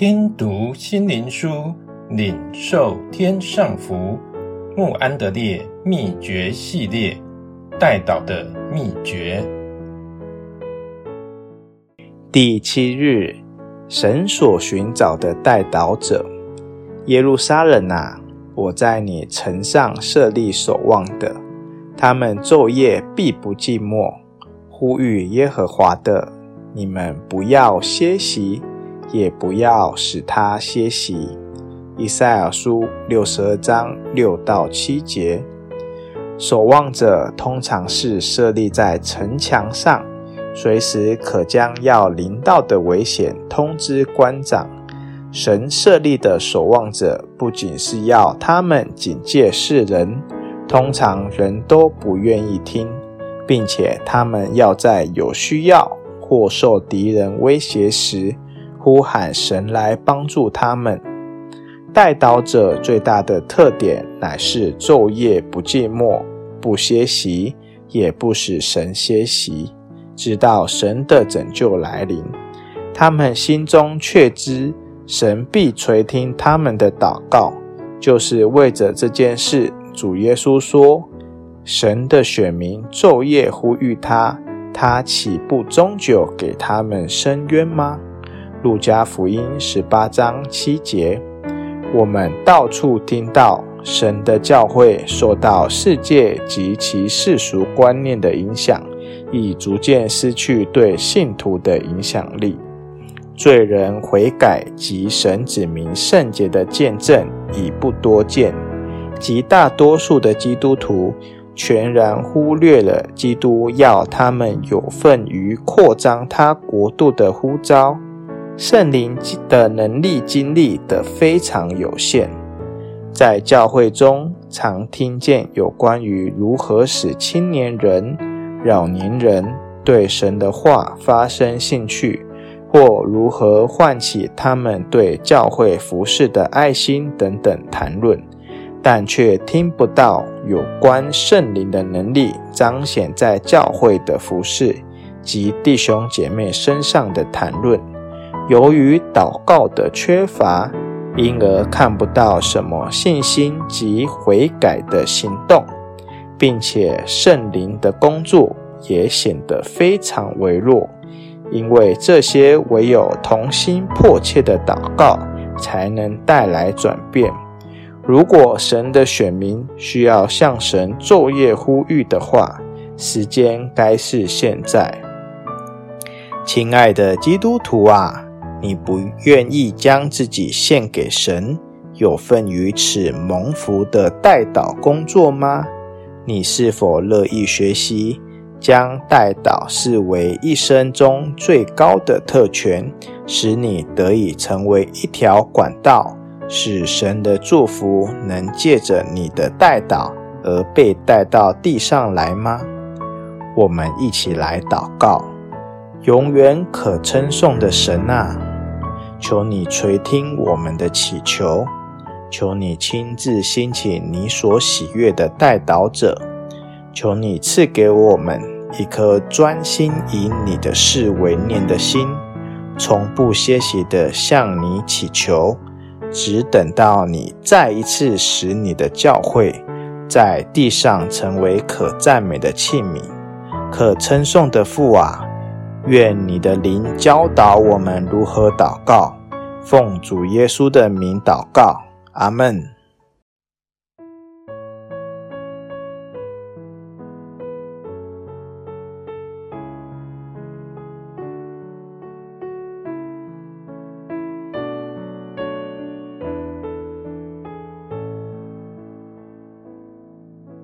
听读心灵书，领受天上福。穆安德烈秘诀系列，代祷的秘诀。第七日，神所寻找的代祷者。耶路撒冷啊，我在你城上设立守望的，他们昼夜必不寂寞，呼吁耶和华的。你们不要歇息，也不要使他歇息。以赛尔书六十二章六到七节。守望者通常是设立在城墙上，随时可将要临到的危险通知官长。神设立的守望者不仅是要他们警戒世人，通常人都不愿意听，并且他们要在有需要。或受敌人威胁时，呼喊神来帮助他们。代祷者最大的特点乃是昼夜不寂寞，不歇息，也不使神歇息，直到神的拯救来临。他们心中确知神必垂听他们的祷告，就是为着这件事，主耶稣说：“神的选民昼夜呼吁他。”他岂不终久给他们伸冤吗？路加福音十八章七节。我们到处听到神的教会受到世界及其世俗观念的影响，已逐渐失去对信徒的影响力。罪人悔改及神指明圣洁的见证已不多见，极大多数的基督徒。全然忽略了基督要他们有份于扩张他国度的呼召，圣灵的能力经历得非常有限。在教会中，常听见有关于如何使青年人、老年人对神的话发生兴趣，或如何唤起他们对教会服事的爱心等等谈论。但却听不到有关圣灵的能力彰显在教会的服事及弟兄姐妹身上的谈论。由于祷告的缺乏，因而看不到什么信心及悔改的行动，并且圣灵的工作也显得非常微弱。因为这些唯有同心迫切的祷告，才能带来转变。如果神的选民需要向神昼夜呼吁的话，时间该是现在。亲爱的基督徒啊，你不愿意将自己献给神，有份于此蒙福的代祷工作吗？你是否乐意学习将代祷视为一生中最高的特权，使你得以成为一条管道？使神的祝福能借着你的代祷而被带到地上来吗？我们一起来祷告，永远可称颂的神啊，求你垂听我们的祈求，求你亲自兴起你所喜悦的代祷者，求你赐给我们一颗专心以你的事为念的心，从不歇息地向你祈求。只等到你再一次使你的教会在地上成为可赞美的器皿，可称颂的父啊，愿你的灵教导我们如何祷告，奉主耶稣的名祷告，阿门。